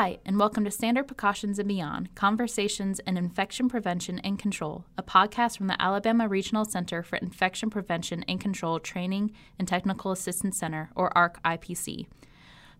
Hi, and welcome to Standard Precautions and Beyond Conversations in Infection Prevention and Control, a podcast from the Alabama Regional Center for Infection Prevention and Control Training and Technical Assistance Center, or ARC IPC.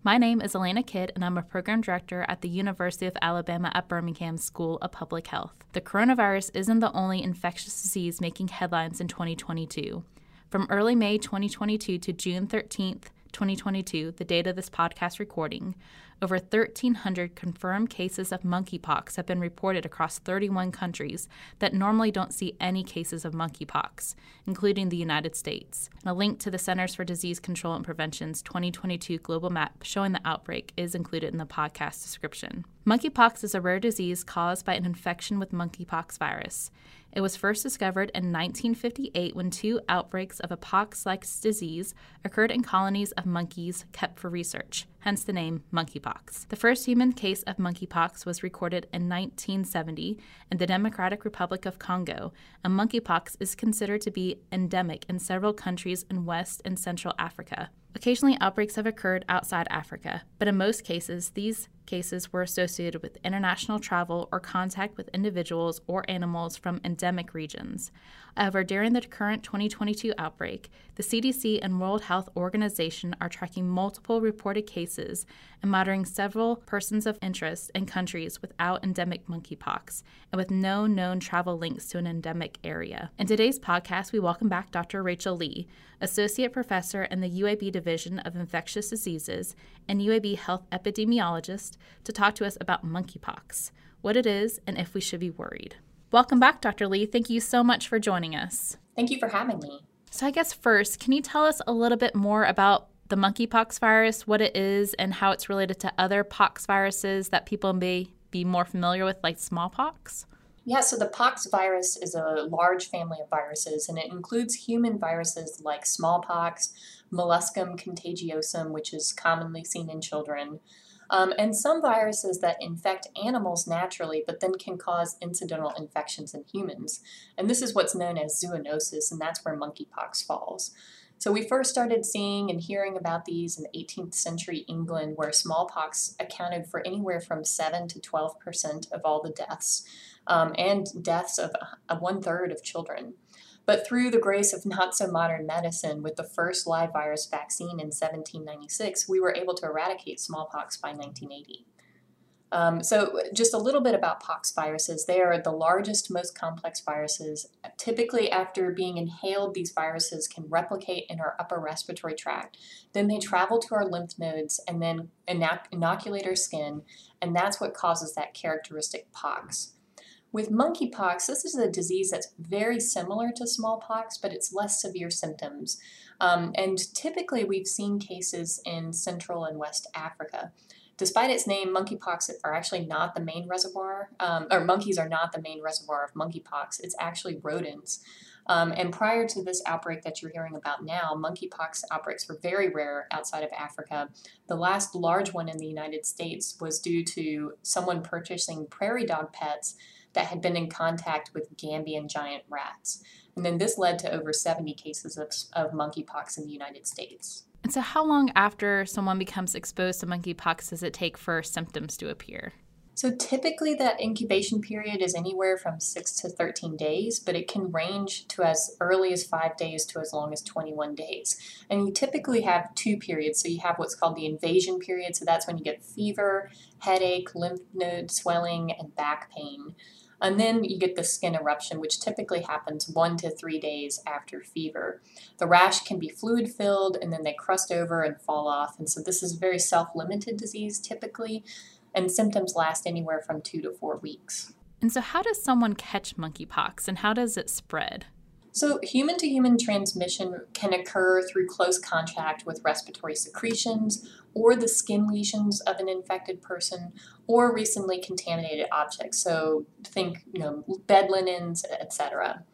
My name is Elena Kidd, and I'm a program director at the University of Alabama at Birmingham School of Public Health. The coronavirus isn't the only infectious disease making headlines in 2022. From early May 2022 to June 13th, 2022, the date of this podcast recording, over 1,300 confirmed cases of monkeypox have been reported across 31 countries that normally don't see any cases of monkeypox, including the United States. And a link to the Centers for Disease Control and Prevention's 2022 global map showing the outbreak is included in the podcast description. Monkeypox is a rare disease caused by an infection with monkeypox virus. It was first discovered in 1958 when two outbreaks of a pox like disease occurred in colonies of monkeys kept for research, hence the name monkeypox. The first human case of monkeypox was recorded in 1970 in the Democratic Republic of Congo, and monkeypox is considered to be endemic in several countries in West and Central Africa. Occasionally, outbreaks have occurred outside Africa, but in most cases, these cases were associated with international travel or contact with individuals or animals from endemic regions. However, during the current 2022 outbreak, the CDC and World Health Organization are tracking multiple reported cases and monitoring several persons of interest in countries without endemic monkeypox and with no known travel links to an endemic area. In today's podcast, we welcome back Dr. Rachel Lee, Associate Professor in the UAB Division of Infectious Diseases and UAB Health Epidemiologist, to talk to us about monkeypox, what it is, and if we should be worried. Welcome back, Dr. Lee. Thank you so much for joining us. Thank you for having me. So, I guess first, can you tell us a little bit more about the monkeypox virus, what it is, and how it's related to other pox viruses that people may be more familiar with, like smallpox? Yeah, so the pox virus is a large family of viruses, and it includes human viruses like smallpox, molluscum contagiosum, which is commonly seen in children, um, and some viruses that infect animals naturally, but then can cause incidental infections in humans. And this is what's known as zoonosis, and that's where monkeypox falls. So we first started seeing and hearing about these in the 18th century England, where smallpox accounted for anywhere from 7 to 12 percent of all the deaths, um, and deaths of, of one third of children. But through the grace of not so modern medicine, with the first live virus vaccine in 1796, we were able to eradicate smallpox by 1980. Um, so, just a little bit about pox viruses. They are the largest, most complex viruses. Typically, after being inhaled, these viruses can replicate in our upper respiratory tract. Then they travel to our lymph nodes and then inoculate our skin, and that's what causes that characteristic pox. With monkeypox, this is a disease that's very similar to smallpox, but it's less severe symptoms. Um, and typically, we've seen cases in Central and West Africa. Despite its name, monkeypox are actually not the main reservoir, um, or monkeys are not the main reservoir of monkeypox. It's actually rodents. Um, and prior to this outbreak that you're hearing about now, monkeypox outbreaks were very rare outside of Africa. The last large one in the United States was due to someone purchasing prairie dog pets that had been in contact with Gambian giant rats. And then this led to over 70 cases of, of monkeypox in the United States. And so, how long after someone becomes exposed to monkeypox does it take for symptoms to appear? So, typically, that incubation period is anywhere from 6 to 13 days, but it can range to as early as 5 days to as long as 21 days. And you typically have two periods. So, you have what's called the invasion period. So, that's when you get fever, headache, lymph node swelling, and back pain. And then you get the skin eruption, which typically happens one to three days after fever. The rash can be fluid filled and then they crust over and fall off. And so this is a very self limited disease typically, and symptoms last anywhere from two to four weeks. And so, how does someone catch monkeypox and how does it spread? So, human to human transmission can occur through close contact with respiratory secretions or the skin lesions of an infected person or recently contaminated objects. So, think, you know, bed linens, etc.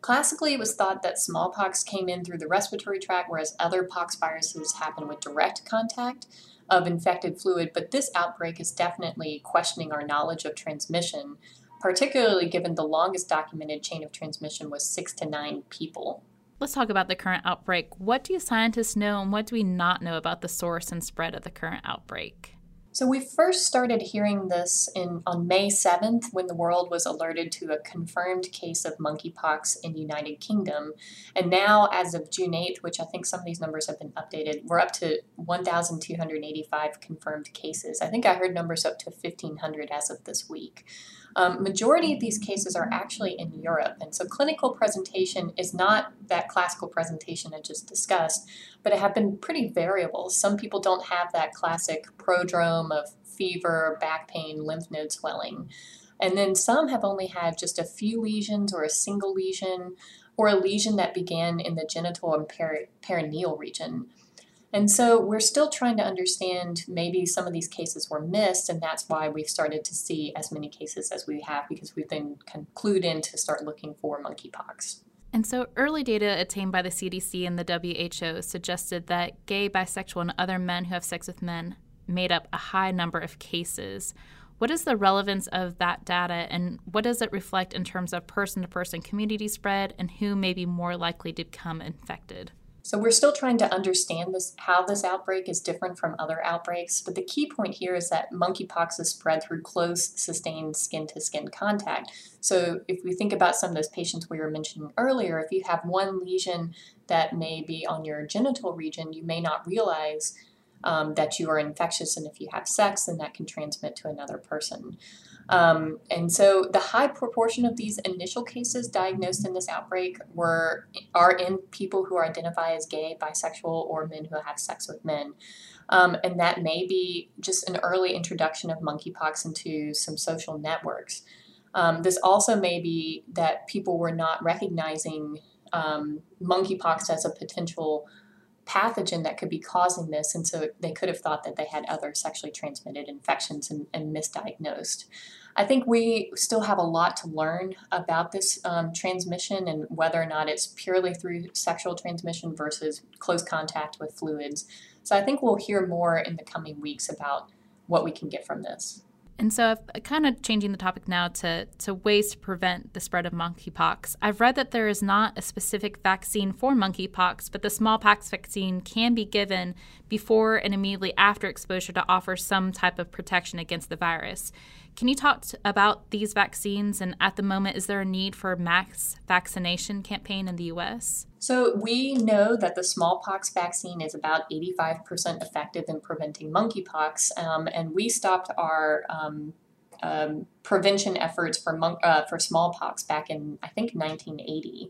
Classically, it was thought that smallpox came in through the respiratory tract, whereas other pox viruses happen with direct contact of infected fluid. But this outbreak is definitely questioning our knowledge of transmission particularly given the longest documented chain of transmission was six to nine people. Let's talk about the current outbreak. What do you scientists know and what do we not know about the source and spread of the current outbreak? So we first started hearing this in on May 7th when the world was alerted to a confirmed case of monkeypox in United Kingdom. And now as of June 8th, which I think some of these numbers have been updated, we're up to 1,285 confirmed cases. I think I heard numbers up to 1,500 as of this week. Um, majority of these cases are actually in Europe, and so clinical presentation is not that classical presentation I just discussed, but it have been pretty variable. Some people don't have that classic prodrome of fever, back pain, lymph node swelling. And then some have only had just a few lesions or a single lesion or a lesion that began in the genital and peri- perineal region. And so we're still trying to understand maybe some of these cases were missed, and that's why we've started to see as many cases as we have because we've been clued in to start looking for monkeypox. And so, early data attained by the CDC and the WHO suggested that gay, bisexual, and other men who have sex with men made up a high number of cases. What is the relevance of that data, and what does it reflect in terms of person to person community spread and who may be more likely to become infected? So we're still trying to understand this how this outbreak is different from other outbreaks, but the key point here is that monkeypox is spread through close, sustained skin-to-skin contact. So if we think about some of those patients we were mentioning earlier, if you have one lesion that may be on your genital region, you may not realize um, that you are infectious, and if you have sex, then that can transmit to another person. Um, and so the high proportion of these initial cases diagnosed in this outbreak were are in people who identify as gay, bisexual, or men who have sex with men. Um, and that may be just an early introduction of monkeypox into some social networks. Um, this also may be that people were not recognizing um, monkeypox as a potential pathogen that could be causing this, and so they could have thought that they had other sexually transmitted infections and, and misdiagnosed. I think we still have a lot to learn about this um, transmission and whether or not it's purely through sexual transmission versus close contact with fluids. So I think we'll hear more in the coming weeks about what we can get from this. And so, if, uh, kind of changing the topic now to, to ways to prevent the spread of monkeypox, I've read that there is not a specific vaccine for monkeypox, but the smallpox vaccine can be given before and immediately after exposure to offer some type of protection against the virus. Can you talk about these vaccines? And at the moment, is there a need for a mass vaccination campaign in the U.S.? So, we know that the smallpox vaccine is about 85% effective in preventing monkeypox, um, and we stopped our um, um, prevention efforts for, mon- uh, for smallpox back in, I think, 1980.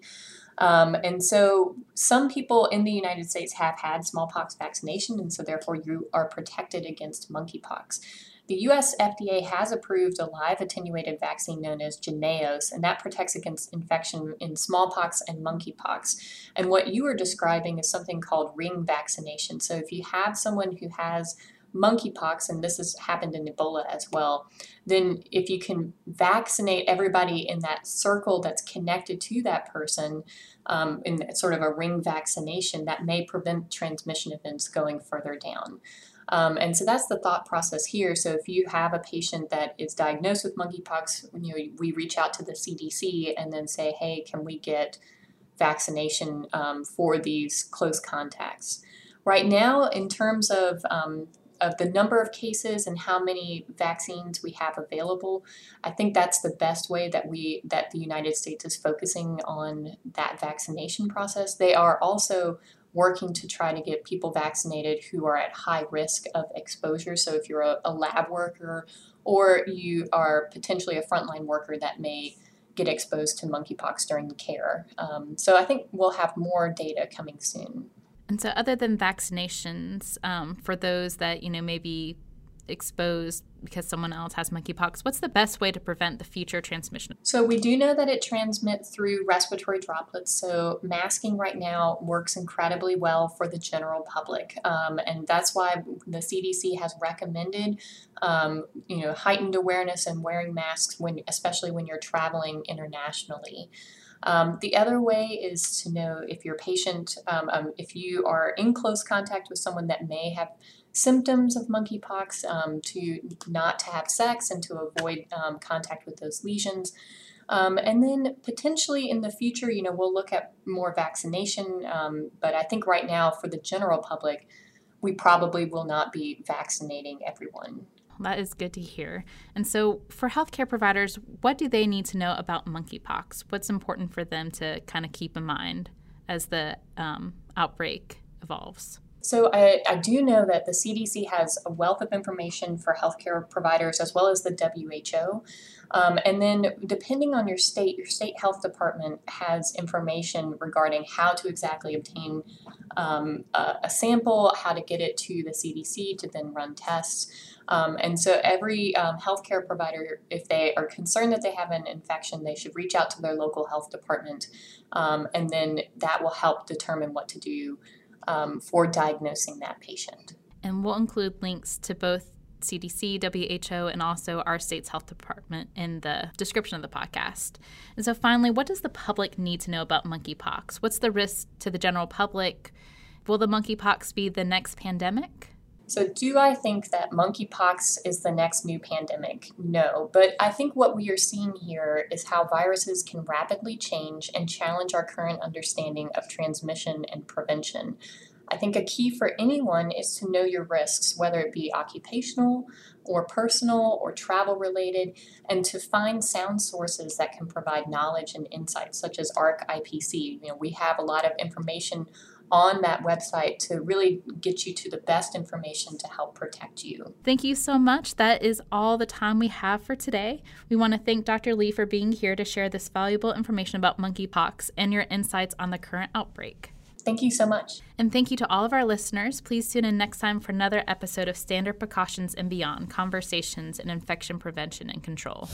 Um, and so some people in the United States have had smallpox vaccination, and so therefore you are protected against monkeypox. The US FDA has approved a live attenuated vaccine known as Jynneos, and that protects against infection in smallpox and monkeypox. And what you are describing is something called ring vaccination. So if you have someone who has monkeypox, and this has happened in Ebola as well, then if you can vaccinate everybody in that circle that's connected to that person um, in sort of a ring vaccination, that may prevent transmission events going further down. Um, and so that's the thought process here. So if you have a patient that is diagnosed with monkeypox, you know, we reach out to the CDC and then say, hey, can we get vaccination um, for these close contacts? Right now, in terms of um, of the number of cases and how many vaccines we have available, I think that's the best way that we that the United States is focusing on that vaccination process. They are also working to try to get people vaccinated who are at high risk of exposure. So if you're a, a lab worker or you are potentially a frontline worker that may get exposed to monkeypox during care. Um, so I think we'll have more data coming soon. And so, other than vaccinations, um, for those that you know maybe exposed because someone else has monkeypox, what's the best way to prevent the future transmission? So, we do know that it transmits through respiratory droplets. So, masking right now works incredibly well for the general public. Um, and that's why the CDC has recommended, um, you know, heightened awareness and wearing masks when, especially when you're traveling internationally. Um, the other way is to know if your patient, um, um, if you are in close contact with someone that may have symptoms of monkeypox, um, to not to have sex and to avoid um, contact with those lesions. Um, and then potentially in the future, you know, we'll look at more vaccination. but I think right now, for the general public, we probably will not be vaccinating everyone. That is good to hear. And so, for healthcare providers, what do they need to know about monkeypox? What's important for them to kind of keep in mind as the um, outbreak evolves? So I, I do know that the CDC has a wealth of information for healthcare providers as well as the WHO. Um, and then, depending on your state, your state health department has information regarding how to exactly obtain um, a, a, sample, how to get it to the CDC to then run tests. Um, and so, every um, healthcare provider, if they are concerned that they have an infection, they should reach out to their local health department, um, and then that will help determine what to do um, for diagnosing that patient. And we'll include links to both CDC, WHO, and also our state's health department in the description of the podcast. And so, finally, what does the public need to know about monkeypox? What's the risk to the general public? Will the monkeypox be the next pandemic? So, do I think that monkeypox is the next new pandemic? No. But I think what we are seeing here is how viruses can rapidly change and challenge our current understanding of transmission and prevention. I think a key for anyone is to know your risks, whether it be occupational or personal or travel related, and to find sound sources that can provide knowledge and insights, such as ARC IPC. You know, we have a lot of information on that website to really get you to the best information to help protect you. Thank you so much. That is all the time we have for today. We want to thank Dr. Lee for being here to share this valuable information about monkeypox and your insights on the current outbreak. Thank you so much. And thank you to all of our listeners. Please tune in next time for another episode of Standard Precautions and Beyond Conversations in Infection Prevention and Control.